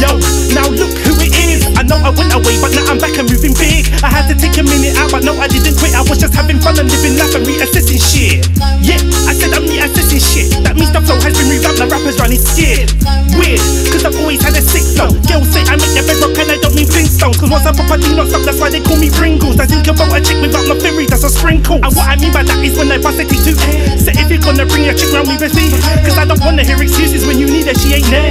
Yo, now look who it is. I know I went away, but now I'm back and moving big. I had to take a minute out, but no, I didn't quit. I was just having fun and living life and reassessing shit. Yeah, I said I'm reassessing shit. That means the flow has been revamped, the rappers running scared. Weird, cause I've always had a sick flow. Pop a thing knocks up, that's why they call me Pringles. I think about a chick without no theory, that's a sprinkle. And what I mean by that is when I bust a T2. So if you're gonna bring your chick round me, best. Cause I don't wanna hear excuses when you need her, she ain't there.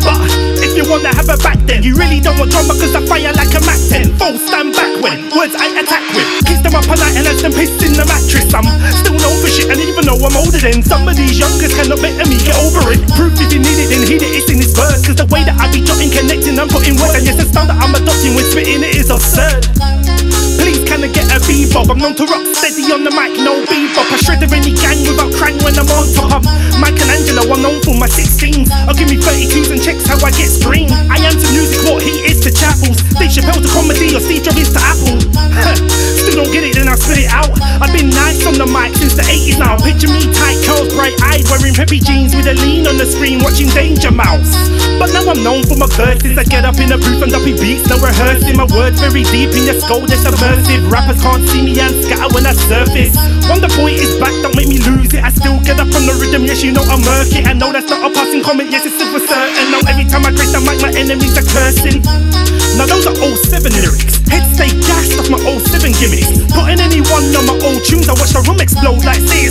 But if you wanna have her back then, you really don't want drama cause I fire like a Mac 10. Full stand back when words I attack with. Kiss them up night and let them piss in the mattress. I'm still known for shit, and even though I'm older than some of these youngers cannot better me, get over it. Proof if you need it, then heed it, it's in this. Absurd. Please can I get a bebop? I'm known to rock steady on the mic, no bebop. I shred any gang without crank when I'm on top. I'm Michelangelo, I'm known for my 16s. I'll give me 32s and checks how I get screen. I am to music what he is to chapels. Dave Chappelle to comedy or Steve Jobs to Apple. Still don't get it, then I spit it out. I've been nice on the mic since the 80s now. Picture me bright eyed, wearing preppy jeans with a lean on the screen, watching Danger Mouse. But now I'm known for my verses. I get up in the booth and duppy beats, no rehearsing. My words very deep in your skull, they're subversive. Rappers can't see me and scatter when I surface. Wonder Boy is back, don't make me lose it. I still get up on the rhythm, yes, you know I'm murky. I know that's not a passing comment, yes, it's for certain. Now every time I grace the mic, my enemies are cursing. Now those are all 07 lyrics. Heads stay gassed off my old 07 gimmicks. Putting anyone on my old tunes, I watch the room explode like say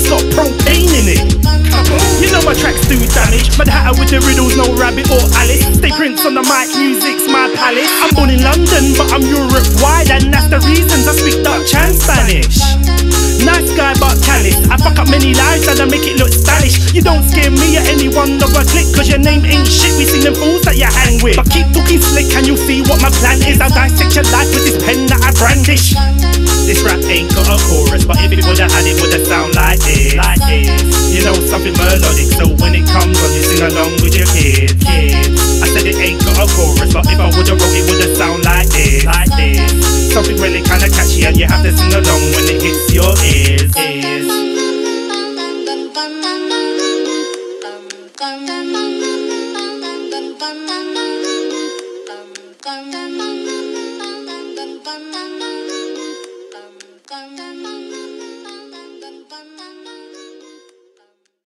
damage. Mad Hatter with the riddles, no rabbit or Alice. They Prince on the mic, music's my palace. I'm born in London, but I'm Europe wide, and that's the reason I speak Dutch and Spanish. Nice guy, but callous. I fuck up many lives and I make it look stylish. You don't scare me at any one of a click, cause your name ain't shit. We seen them fools that you hang with. But keep talking slick, and you'll see what my plan is. I'll dissect your life with this pen that I brandish. This rap ain't got a chorus, but if it would've had it, would've sound like this. with the rookie with a sound like this. Like this. Something really kinda catchy, and you have to sing along when it hits your ears. ears.